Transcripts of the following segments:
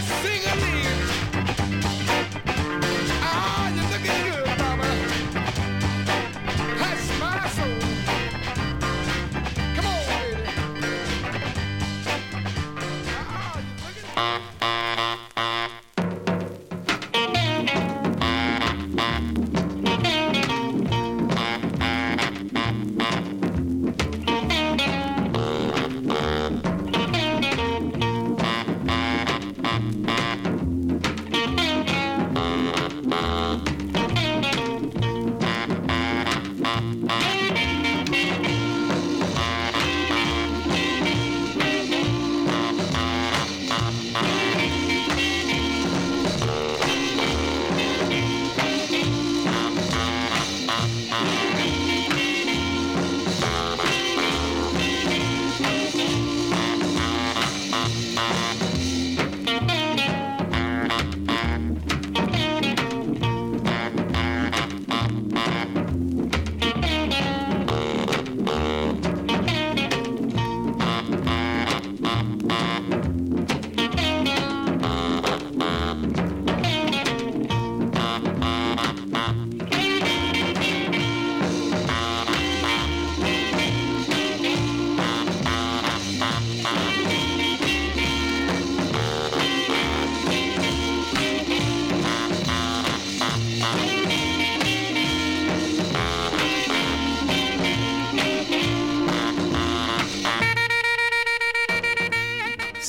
sing it.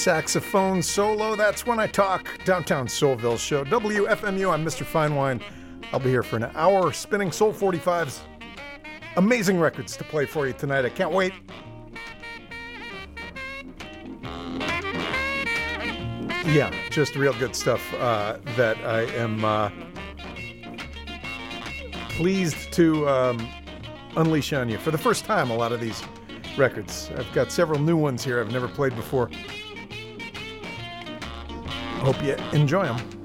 Saxophone solo. That's when I talk. Downtown Soulville show. WFMU, I'm Mr. Finewine. I'll be here for an hour spinning Soul 45s. Amazing records to play for you tonight. I can't wait. Yeah, just real good stuff uh, that I am uh, pleased to um, unleash on you. For the first time, a lot of these records. I've got several new ones here I've never played before. Hope you enjoy them.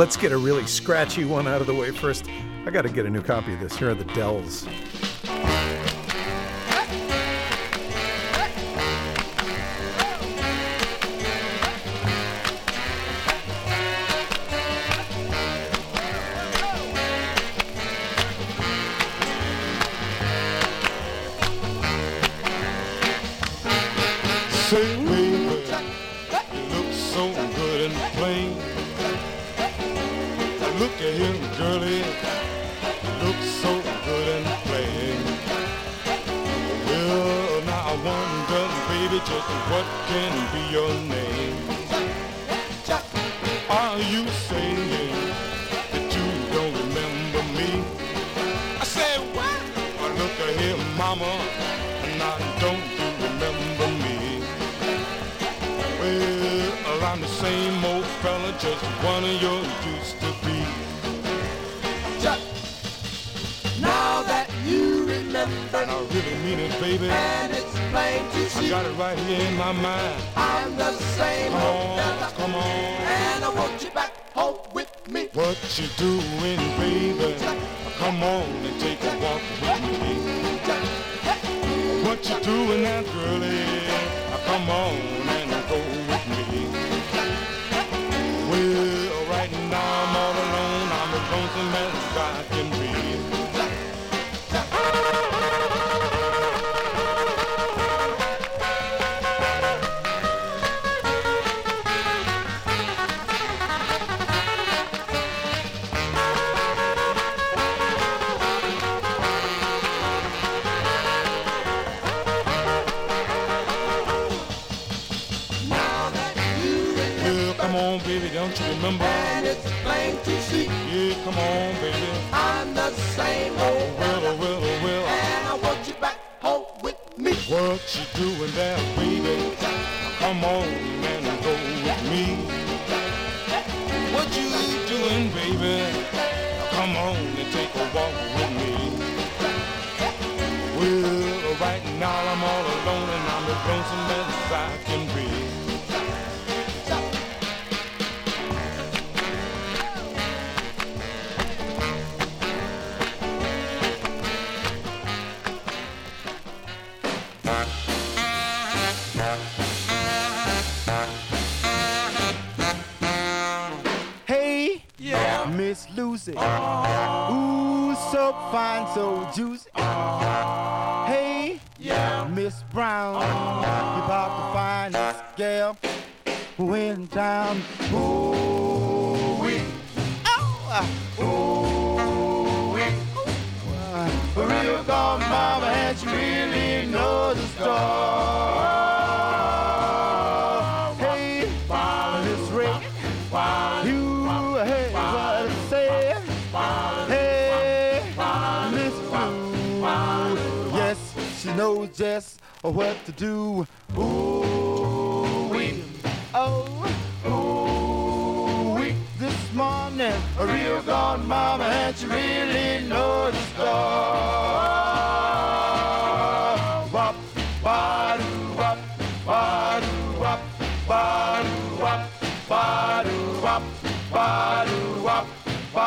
Let's get a really scratchy one out of the way first. I got to get a new copy of this. Here are the Dells.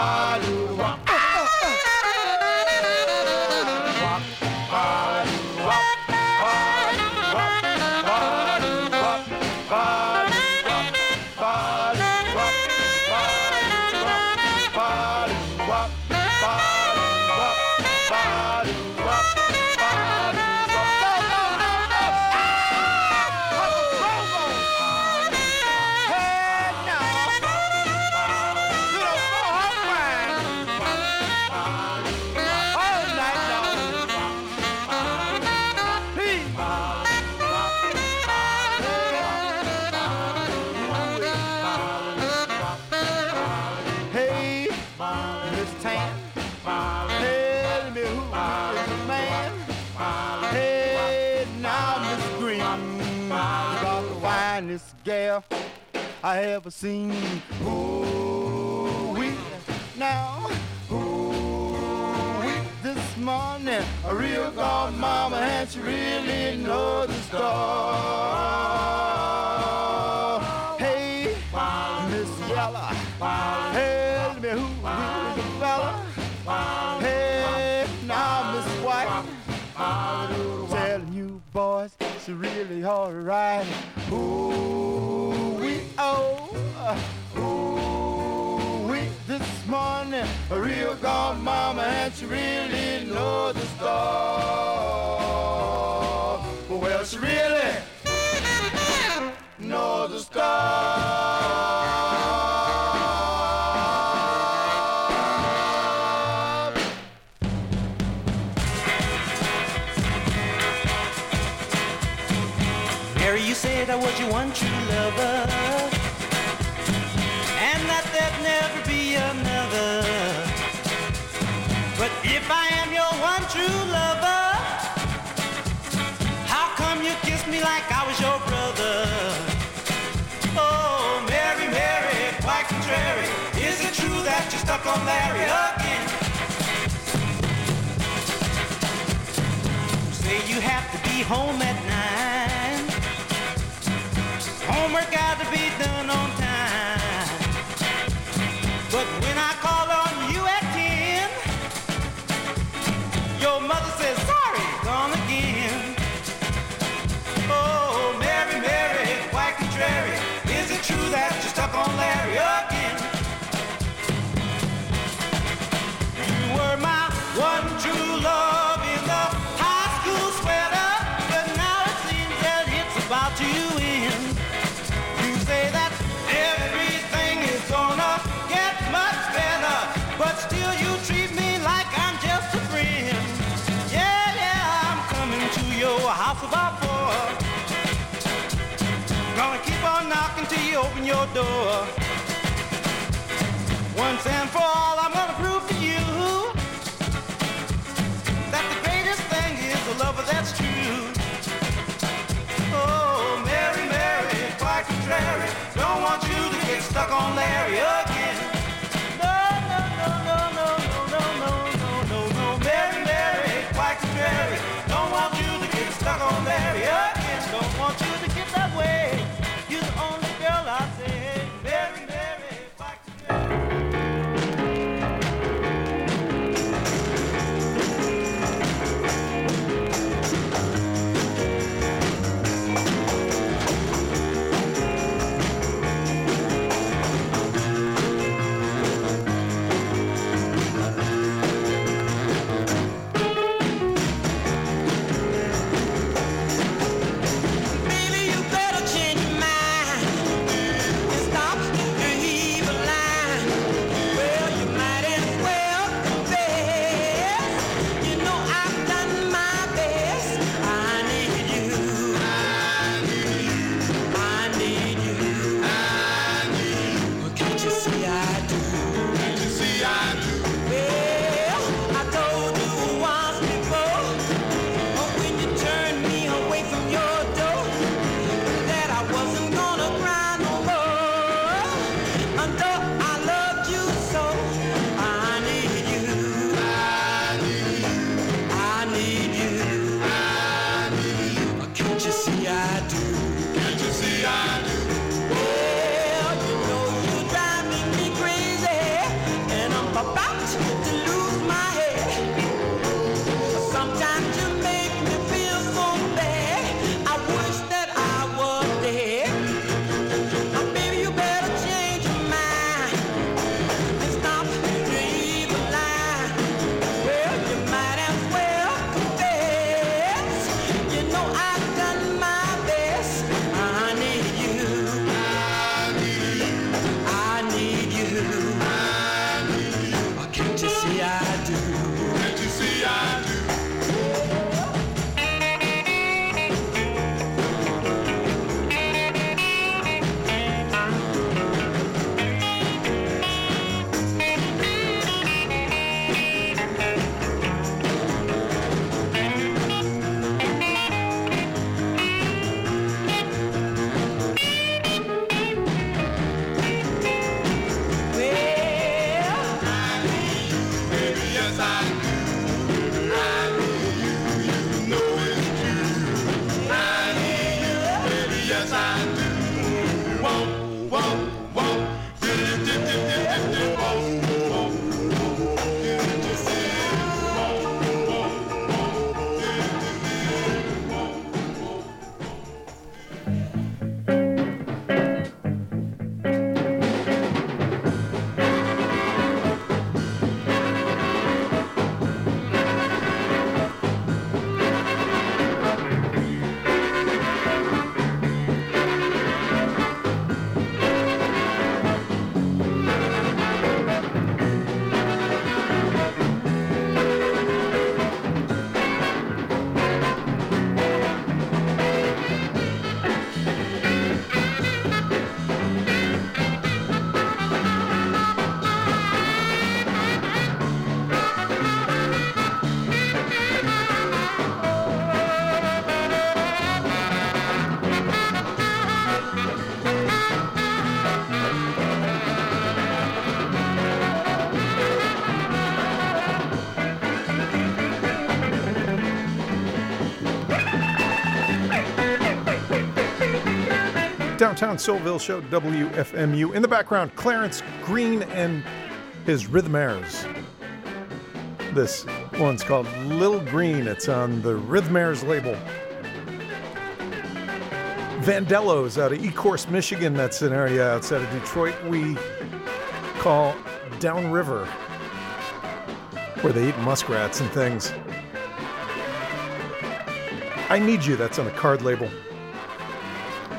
Aluwa. Ever seen. Ooh, we now. Ooh, we this morning a real god mama and she really knows the score. Hey, Miss Yella, tell me who is the fella? Hey, now Miss White, telling you boys, she really alright. Ooh, a real god mama and she really knows the score. Well, she really knows the score. You're stuck on Larry again? Say you have to be home at nine. Homework got to be done on time. But open your door. Once and for all, I'm gonna prove to you that the greatest thing is a lover that's true. Oh, Mary, Mary, quite contrary. Don't want you to get stuck on Larry again. Downtown Soulville Show, WFMU. In the background, Clarence Green and his Rhythmaires. This one's called Little Green. It's on the Rhythmaires label. Vandellos out of Ecorse, Michigan. That's an area outside of Detroit we call Downriver, where they eat muskrats and things. I Need You, that's on the card label.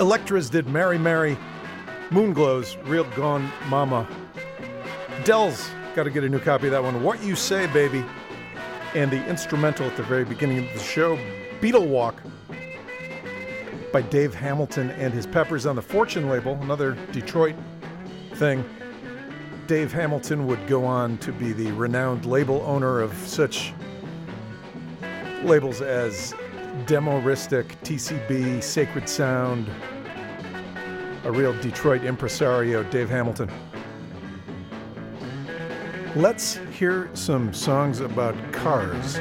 Electras did Mary Mary, Moonglows, Real Gone Mama. Dell's got to get a new copy of that one. What You Say, Baby, and the instrumental at the very beginning of the show, Beetle Walk by Dave Hamilton and his Peppers on the Fortune label, another Detroit thing. Dave Hamilton would go on to be the renowned label owner of such labels as Demoristic, TCB, Sacred Sound, a real Detroit impresario, Dave Hamilton. Let's hear some songs about cars.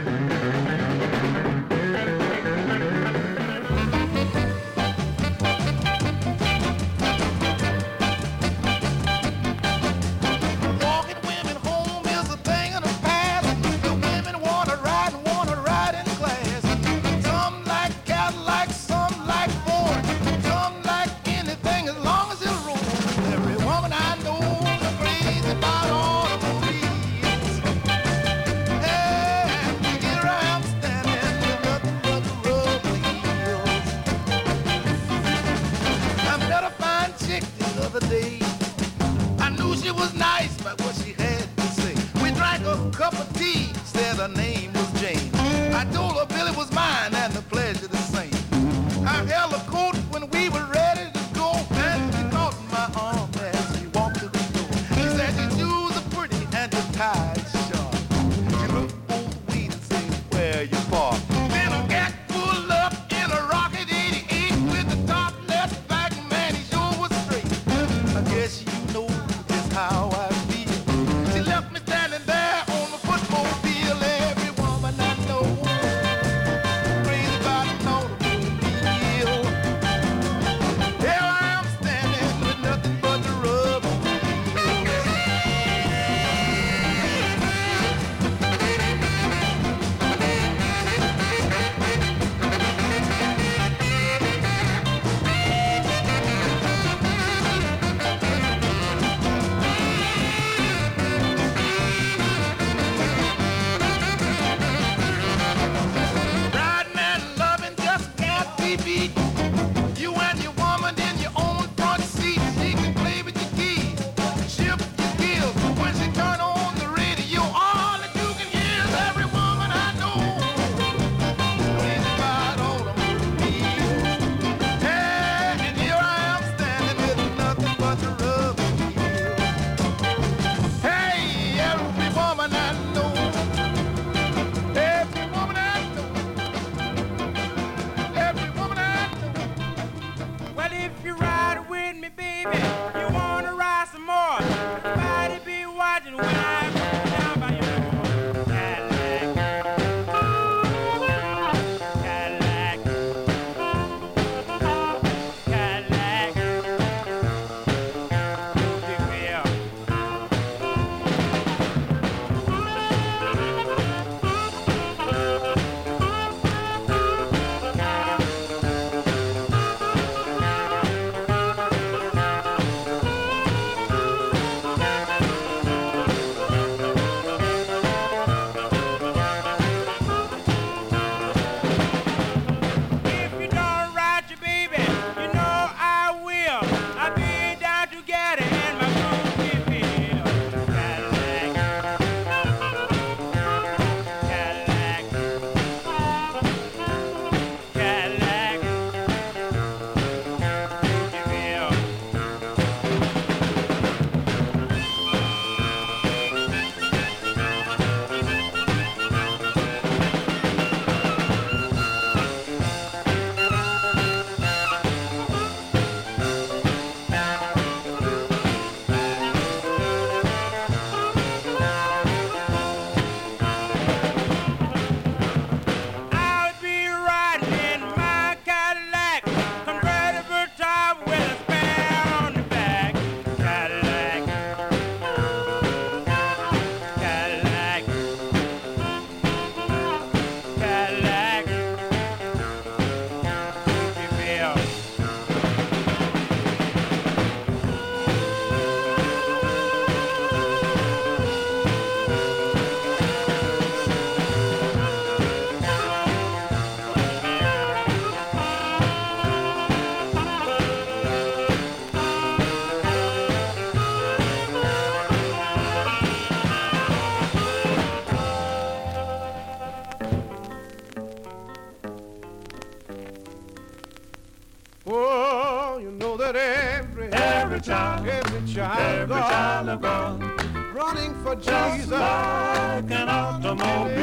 Just Jesus. like an automobile.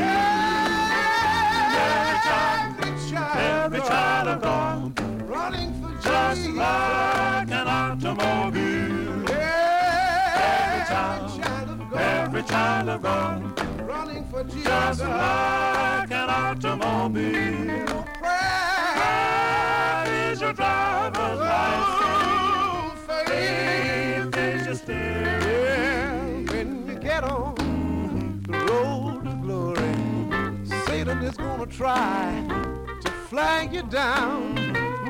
Every child, Every child, every child of God, running for just Jesus. like an automobile. Every child, child of God, Every child of God, running for Jesus. just like an automobile. Pride is your driver's license. Oh, faith. Faith is your steering. Try to flag you down,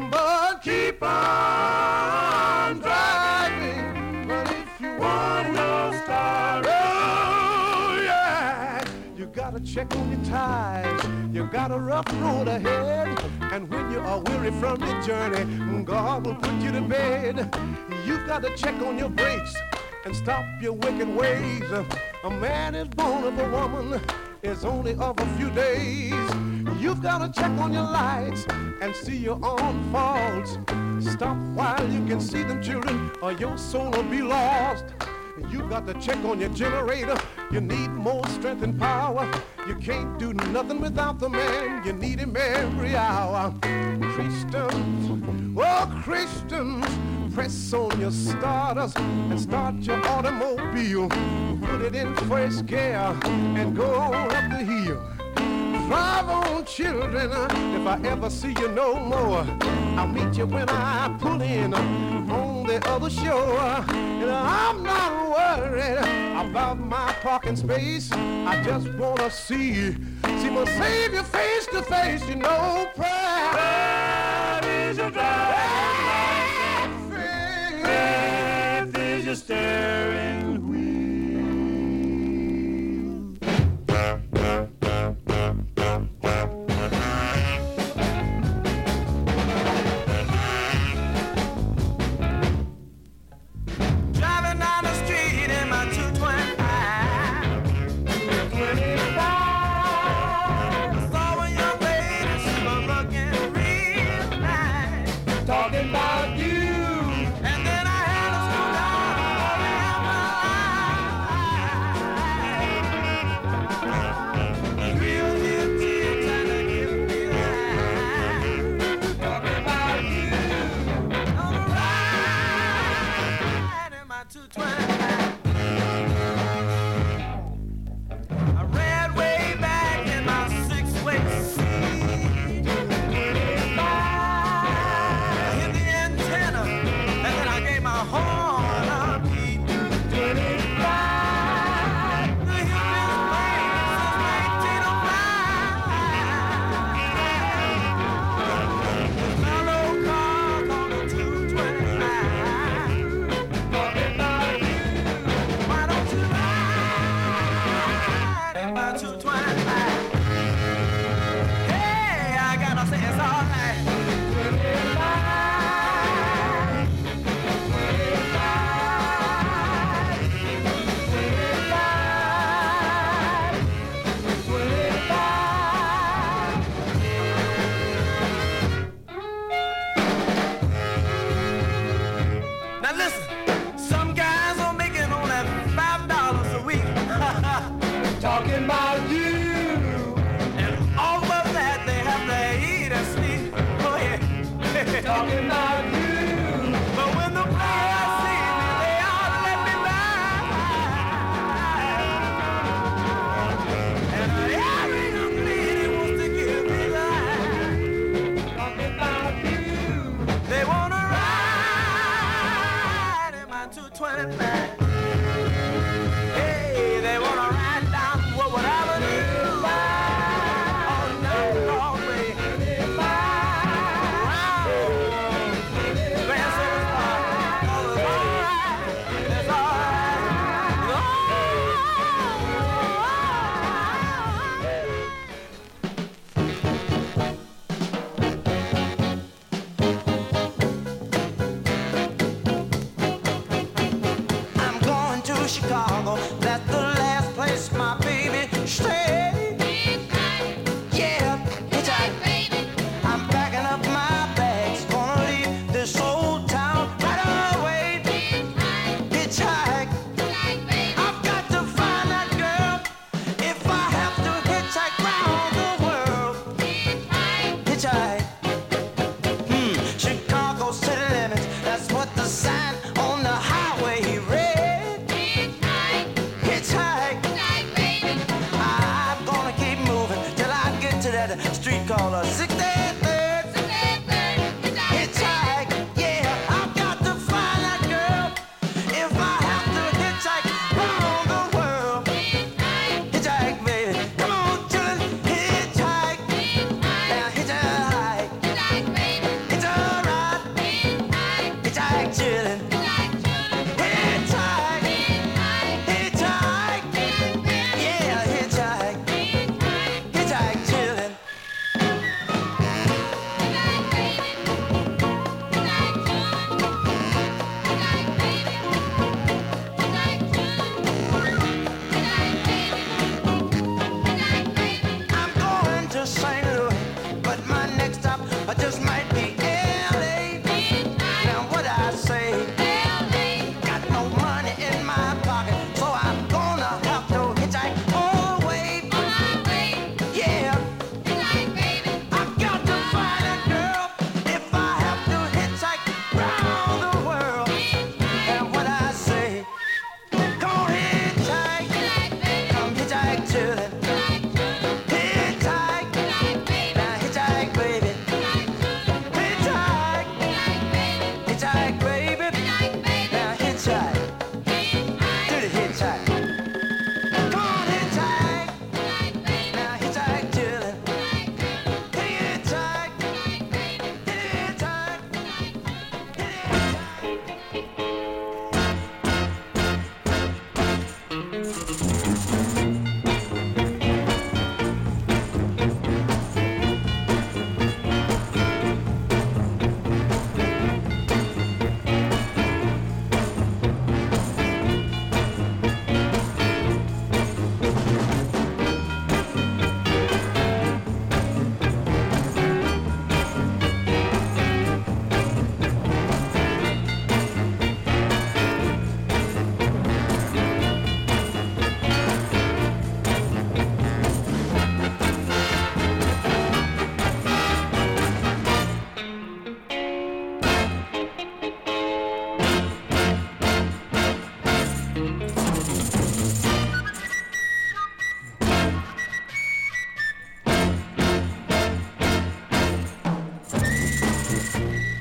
but keep on driving. But if you want to start, oh yeah, you gotta check on your tires. You got a rough road ahead, and when you are weary from your journey, God will put you to bed. You've got to check on your brakes and stop your wicked ways. A man is born of a woman is only of a few days. You've got to check on your lights and see your own faults. Stop while you can see them, children, or your soul will be lost. You've got to check on your generator. You need more strength and power. You can't do nothing without the man. You need him every hour. Christians, oh Christians, press on your starters and start your automobile. Put it in first gear and go up the hill. Drive on, children. If I ever see you no more, I'll meet you when I pull in on the other shore. And I'm not worried about my parking space. I just wanna see, see my Savior face to face. You know, prayer. Driver's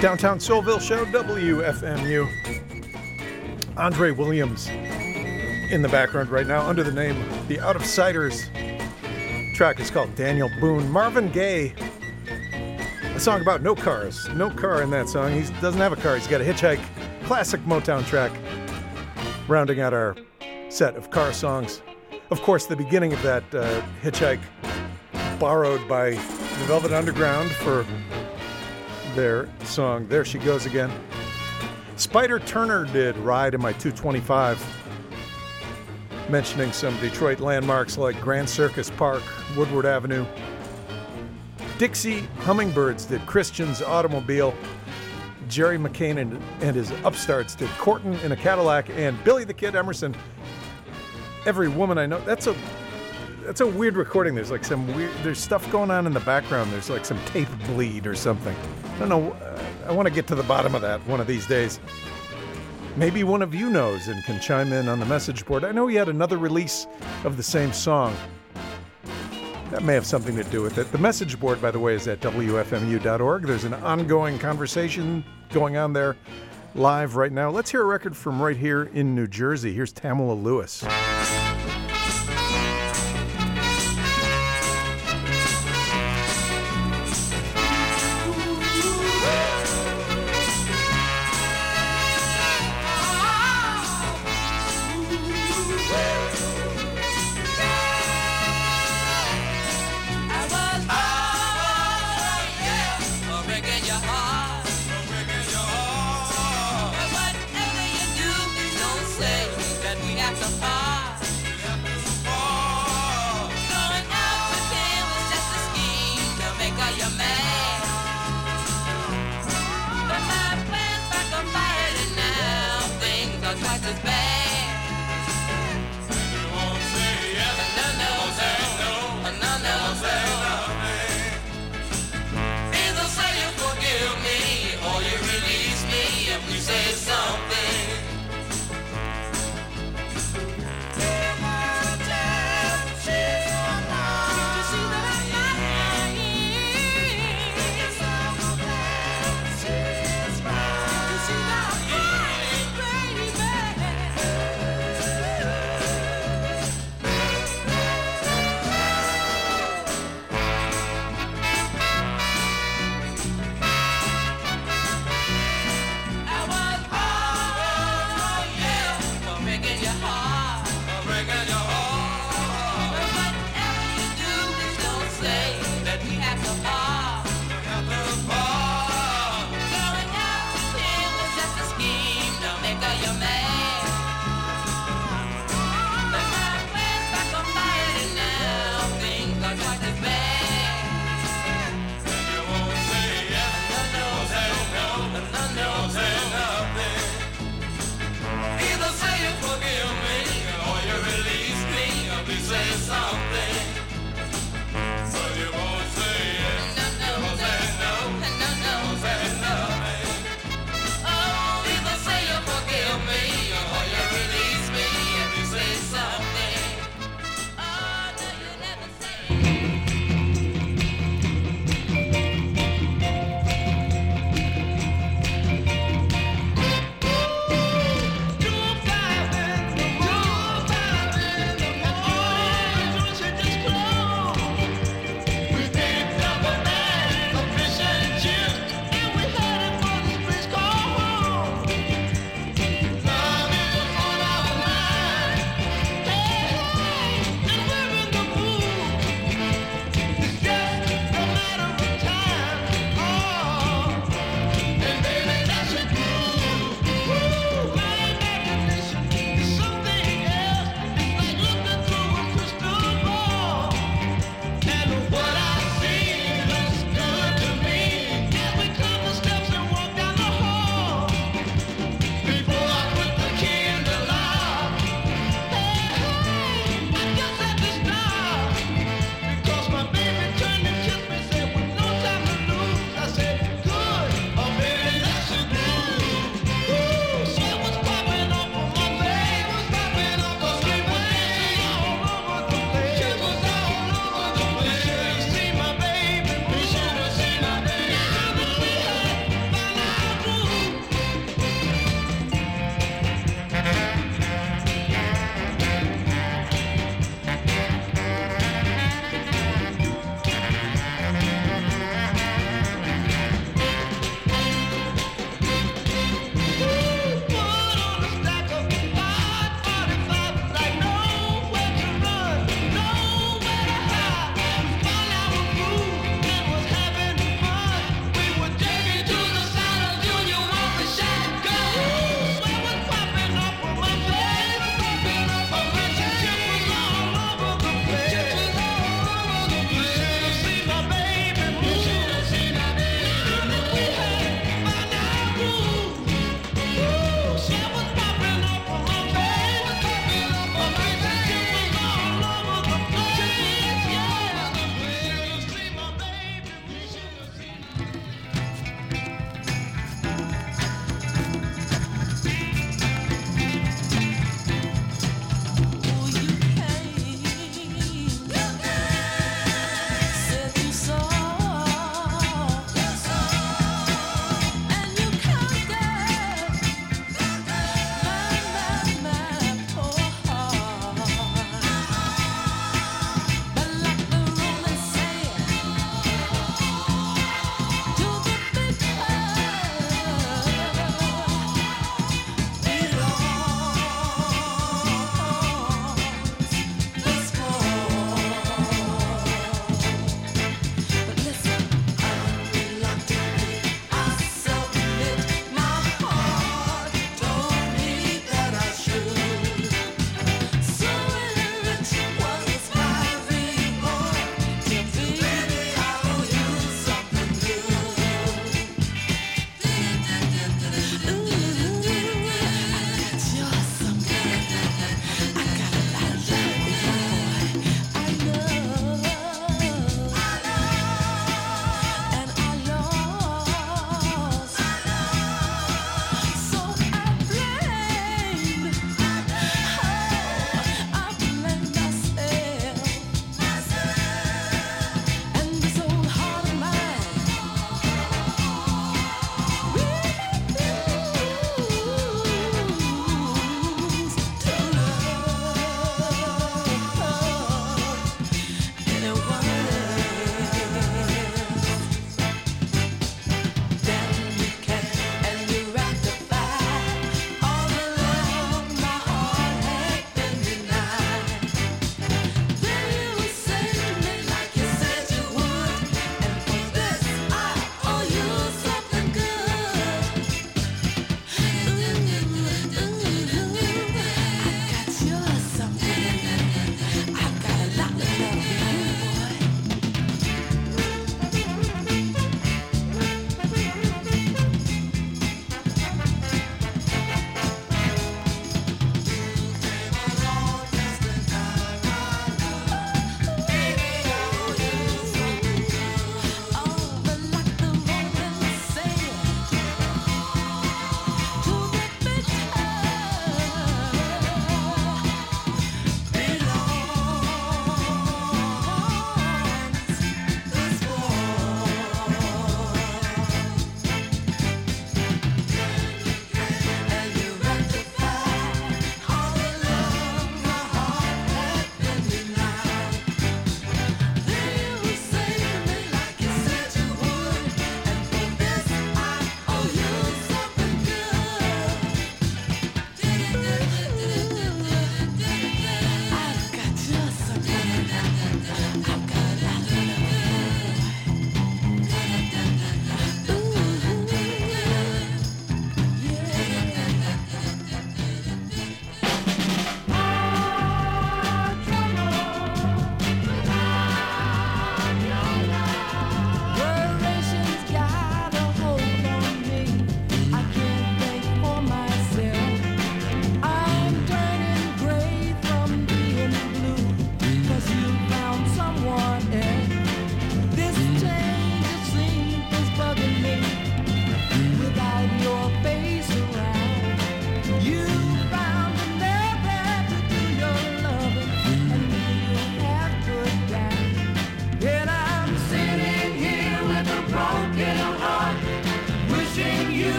Downtown Soulville Show, WFMU. Andre Williams in the background right now under the name The Out of Siders. Track is called Daniel Boone. Marvin Gaye, a song about no cars. No car in that song. He doesn't have a car, he's got a hitchhike. Classic Motown track. Rounding out our set of car songs. Of course, the beginning of that uh, hitchhike borrowed by the Velvet Underground for their song There She Goes Again. Spider Turner did Ride in My 225, mentioning some Detroit landmarks like Grand Circus Park, Woodward Avenue. Dixie Hummingbirds did Christian's Automobile. Jerry McCain and, and his upstarts did Courtin' in a Cadillac, and Billy the Kid Emerson. Every woman I know, that's a that's a weird recording. There's like some weird, there's stuff going on in the background. There's like some tape bleed or something. I don't know. Uh, I want to get to the bottom of that one of these days. Maybe one of you knows and can chime in on the message board. I know he had another release of the same song. That may have something to do with it. The message board, by the way, is at WFMU.org. There's an ongoing conversation going on there live right now. Let's hear a record from right here in New Jersey. Here's Tamala Lewis.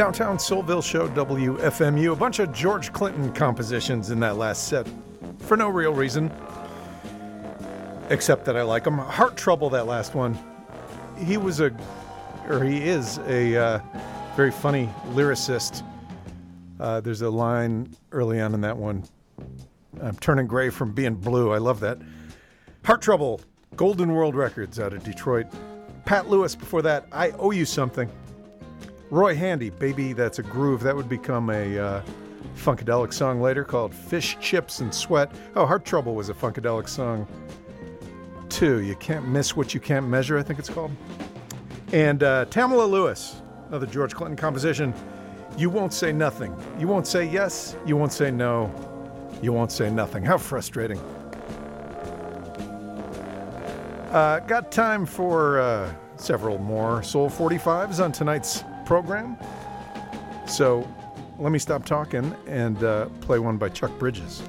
Downtown Soulville Show, WFMU. A bunch of George Clinton compositions in that last set for no real reason, except that I like them. Heart Trouble, that last one. He was a, or he is a uh, very funny lyricist. Uh, there's a line early on in that one. I'm turning gray from being blue. I love that. Heart Trouble, Golden World Records out of Detroit. Pat Lewis before that, I Owe You Something. Roy Handy, Baby That's a Groove. That would become a uh, Funkadelic song later called Fish, Chips, and Sweat. Oh, Heart Trouble was a Funkadelic song too. You Can't Miss What You Can't Measure, I think it's called. And uh, Tamala Lewis, another George Clinton composition. You won't say nothing. You won't say yes. You won't say no. You won't say nothing. How frustrating. Uh, got time for uh, several more Soul 45s on tonight's program. So let me stop talking and uh, play one by Chuck Bridges.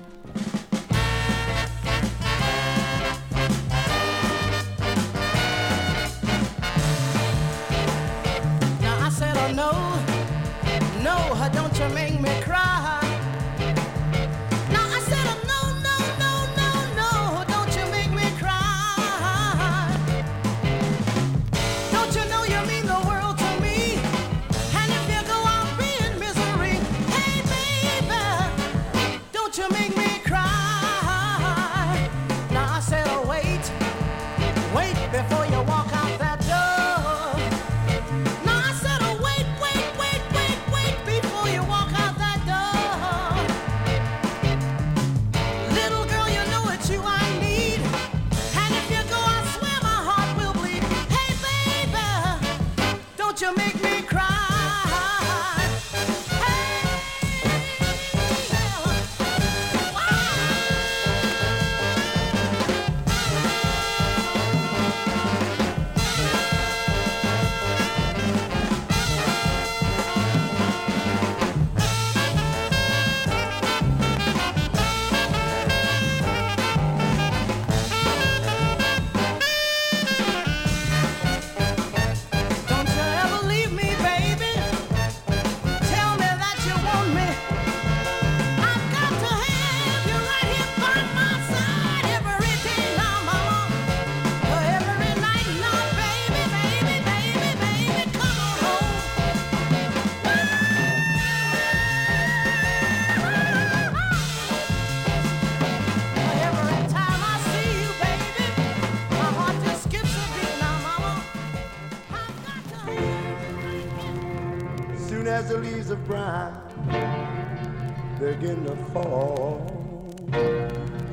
Fall,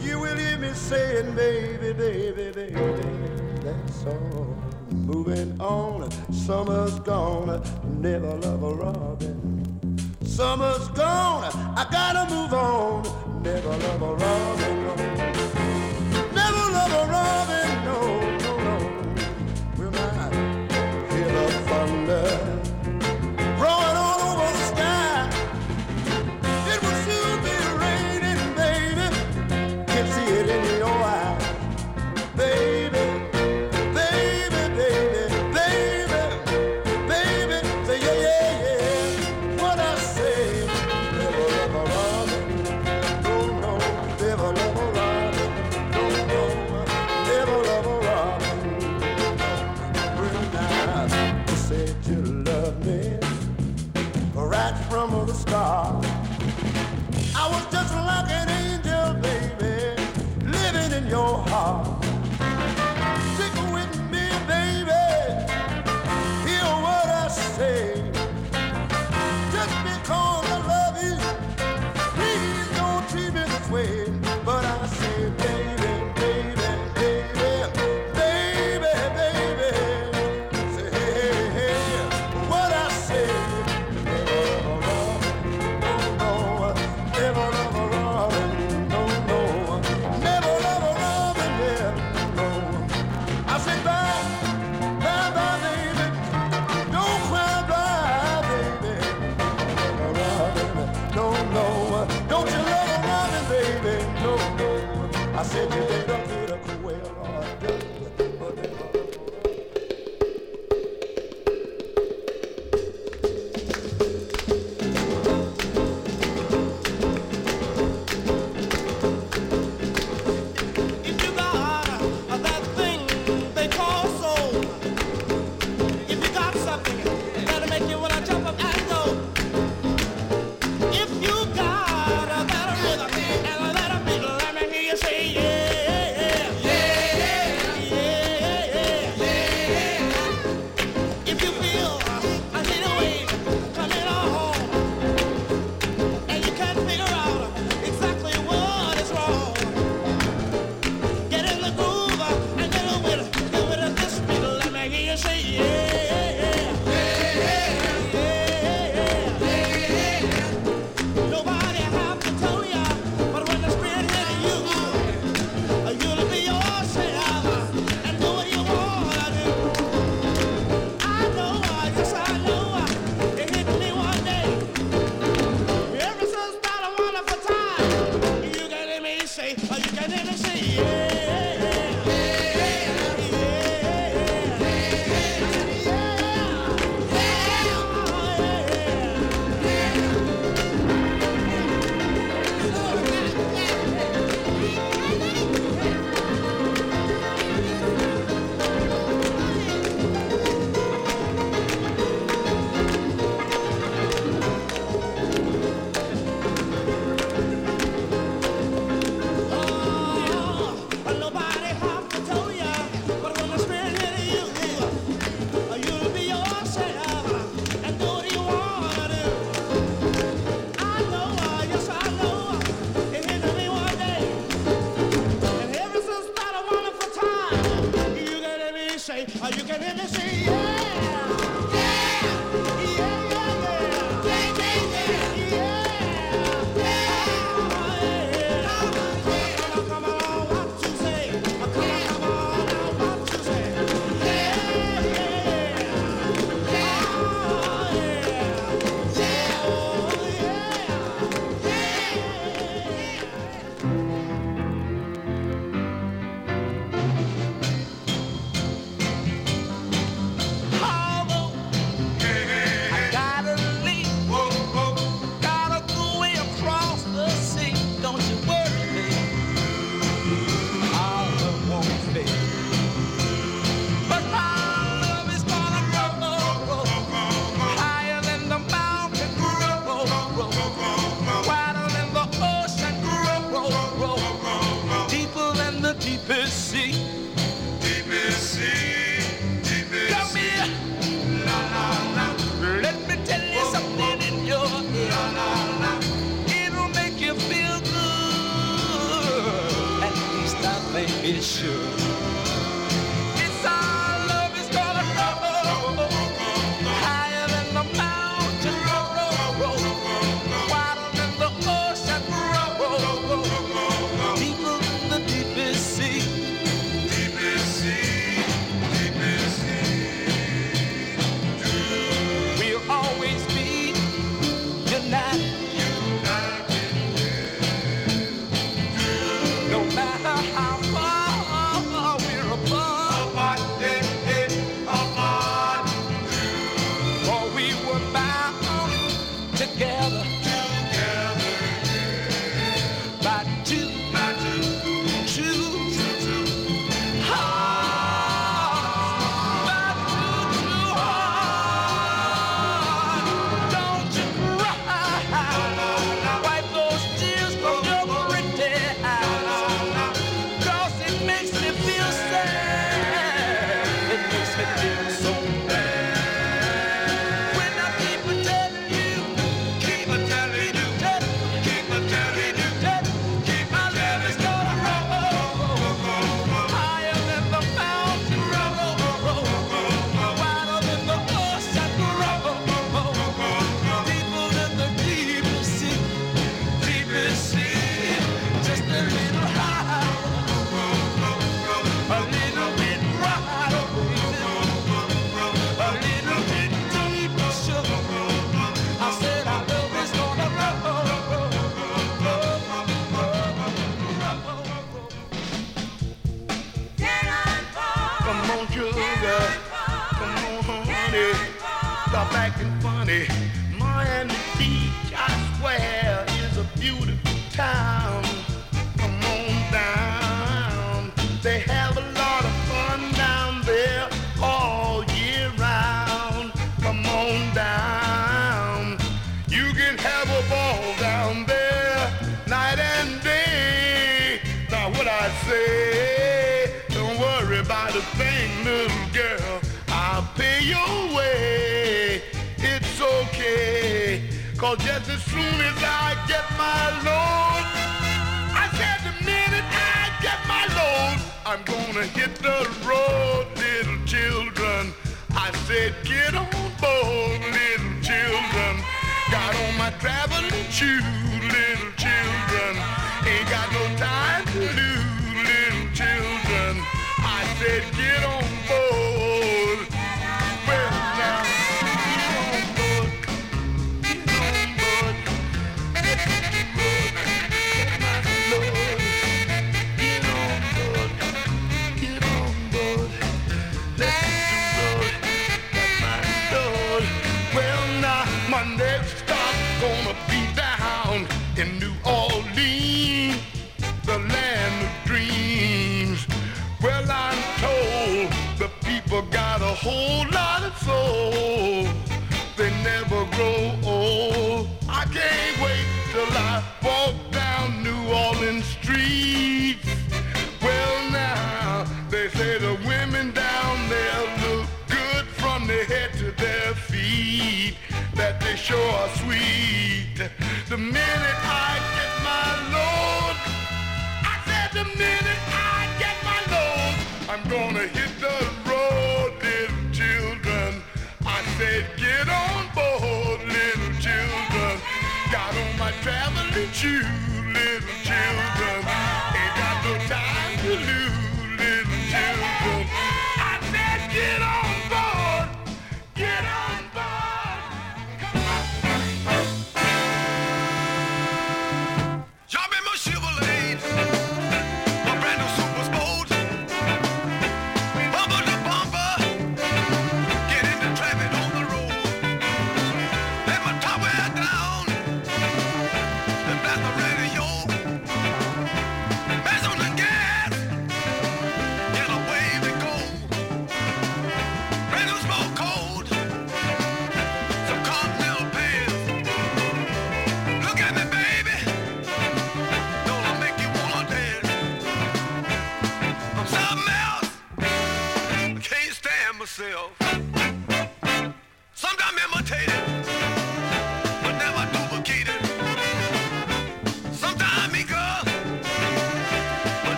you will hear me saying, baby, baby, baby, that's all. Moving on, summer's gone, never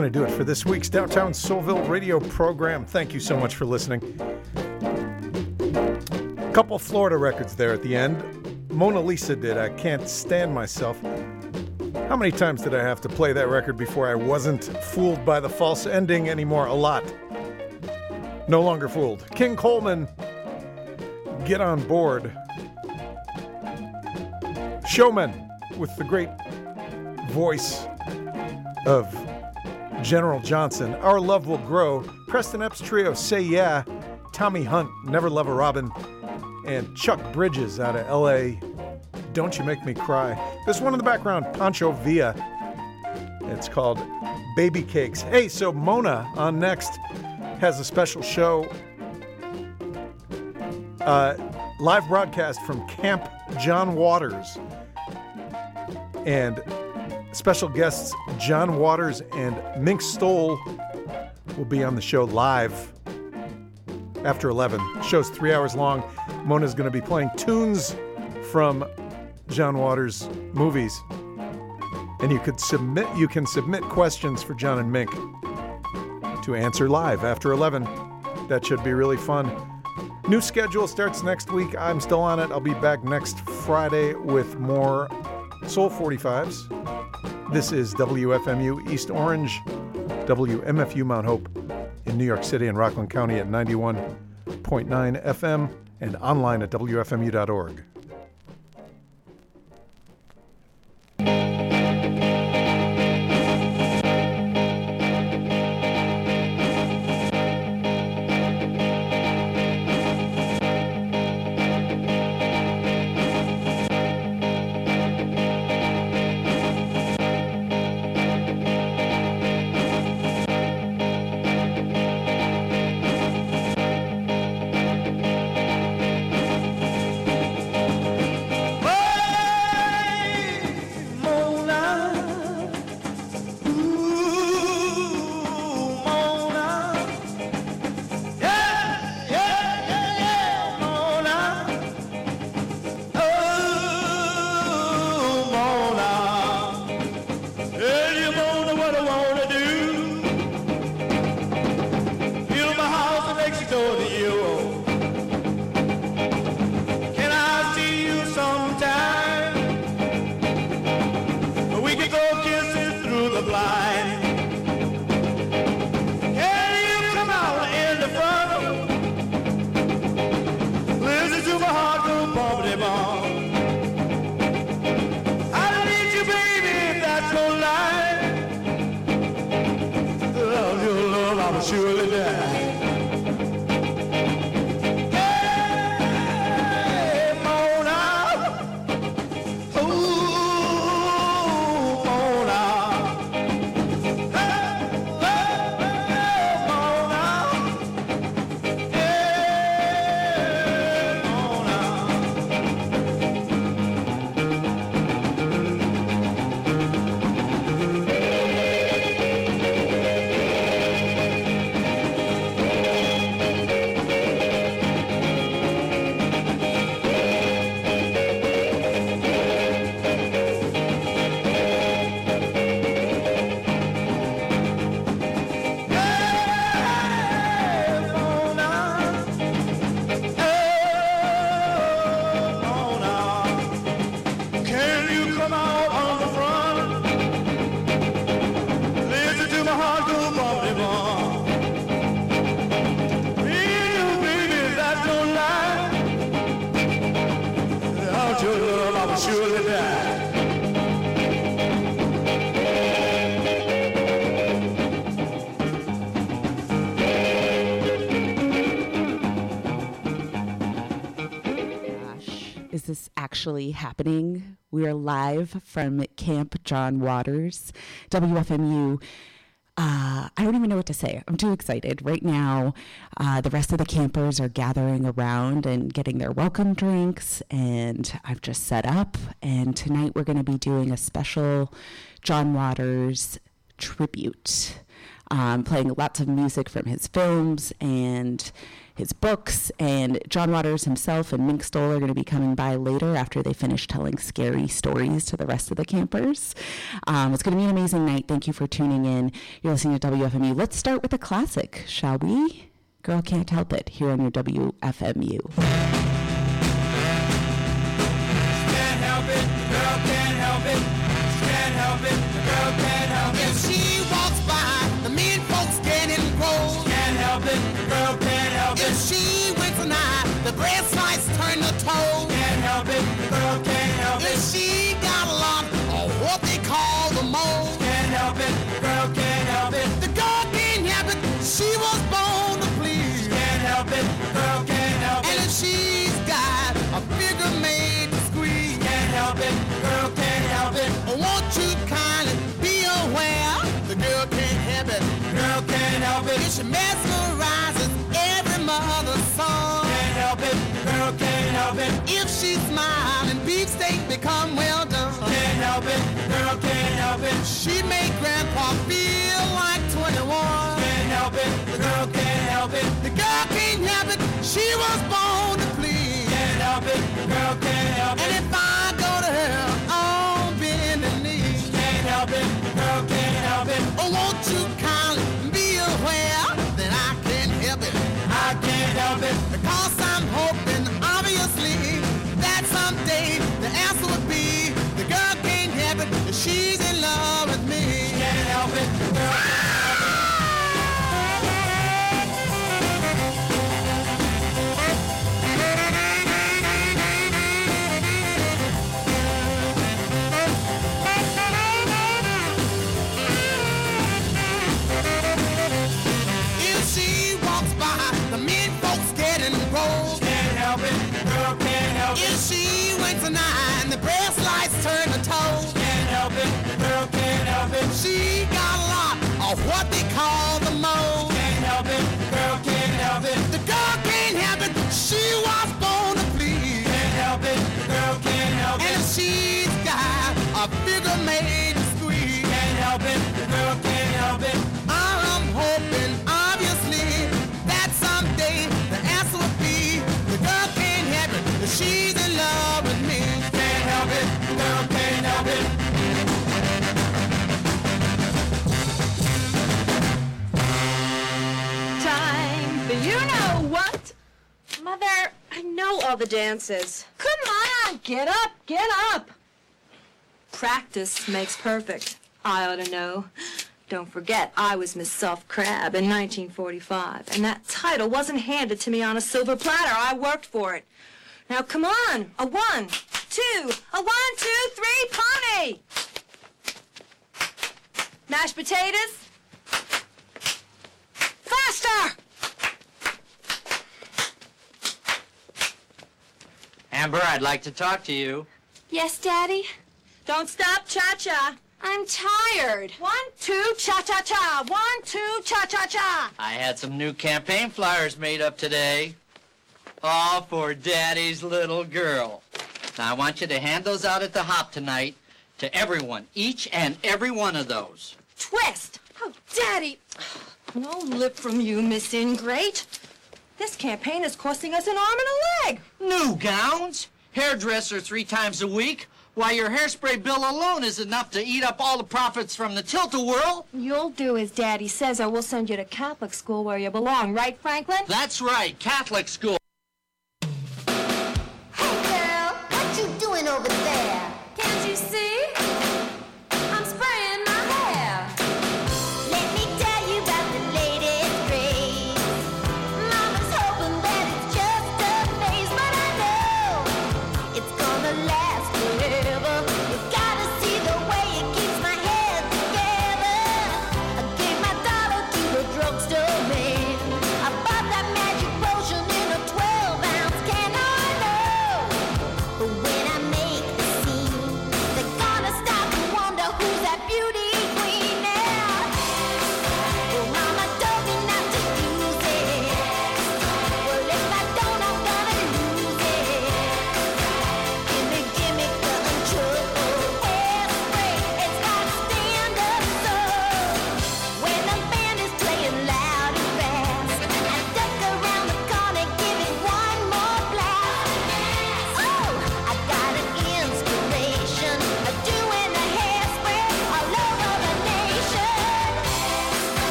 going to do it for this week's Downtown Soulville radio program. Thank you so much for listening. A Couple Florida records there at the end. Mona Lisa did I Can't Stand Myself. How many times did I have to play that record before I wasn't fooled by the false ending anymore? A lot. No longer fooled. King Coleman, get on board. Showmen with the great voice of General Johnson, Our Love Will Grow, Preston Epps Trio, Say Yeah, Tommy Hunt, Never Love a Robin, and Chuck Bridges out of LA, Don't You Make Me Cry. This one in the background, Pancho Villa. It's called Baby Cakes. Hey, so Mona on next has a special show, uh, live broadcast from Camp John Waters. And special guests John Waters and Mink Stole will be on the show live after 11. show's three hours long. Mona's going to be playing tunes from John Waters movies. And you could submit you can submit questions for John and Mink to answer live after 11. That should be really fun. New schedule starts next week. I'm still on it. I'll be back next Friday with more Soul 45s. This is WFMU East Orange, WMFU Mount Hope in New York City and Rockland County at 91.9 FM and online at WFMU.org. actually happening? We are live from Camp John Waters, WFMU. Uh, I don't even know what to say. I'm too excited. Right now, uh, the rest of the campers are gathering around and getting their welcome drinks, and I've just set up. And tonight, we're going to be doing a special John Waters tribute um, playing lots of music from his films and his books. And John Waters himself and Mink Stole are going to be coming by later after they finish telling scary stories to the rest of the campers. Um, it's going to be an amazing night. Thank you for tuning in. You're listening to WFMU. Let's start with a classic, shall we? Girl Can't Help It here on your WFMU. Can't help it, the lights turn to toad. Can't help it, the girl can't help If it. she got a lot of what they call the mold. Can't help it, the girl can't help it. The girl can't help it, she was born to please. Can't help it, the girl can't help And it. And if she's got a figure made to squeeze, Can't help it, the girl can't help it. won't you kindly be aware? The girl can't help it. The girl can't help it. If she mesmerizes every mother's son. Help it. If she smiles and beefsteak become well done. Can't help it, girl can't help it. She make grandpa feel like 21. Can't help it, the girl can't help it. The girl can't help it. She was born to please. Can't help it, the girl can't help it. And if I go to her on bending knee, Can't help it, the girl can't help it. oh, won't you kindly be aware that I can't help it? I can't help it. Because love with me. Can't help it, girl. If she walks by, the men folks. Can't help it, girl can't help it. If she an eye the breast She got a lot of what they call the mold. Can't help it, girl can't help it. The girl can't help it, she was born to please. Can't help it, girl can't help And it. if she's got a figure made Mother, I know all the dances. Come on, get up, get up. Practice makes perfect. I ought to know. Don't forget, I was Miss Soft Crab in 1945, and that title wasn't handed to me on a silver platter. I worked for it. Now come on, a one, two, a one, two, three, pony. Mashed potatoes, five. Amber, I'd like to talk to you. Yes, Daddy? Don't stop, cha-cha. I'm tired. One, two, cha-cha-cha. One, two, cha-cha-cha. I had some new campaign flyers made up today. All for Daddy's little girl. Now, I want you to hand those out at the hop tonight to everyone, each and every one of those. Twist. Oh, Daddy. No lip from you, Miss Ingrate. This campaign is costing us an arm and a leg. New gowns, hairdresser three times a week. Why, your hairspray bill alone is enough to eat up all the profits from the Tilt-A-Whirl. You'll do as Daddy says, or we'll send you to Catholic school where you belong, right, Franklin? That's right, Catholic school. Hey girl, what you doing over there?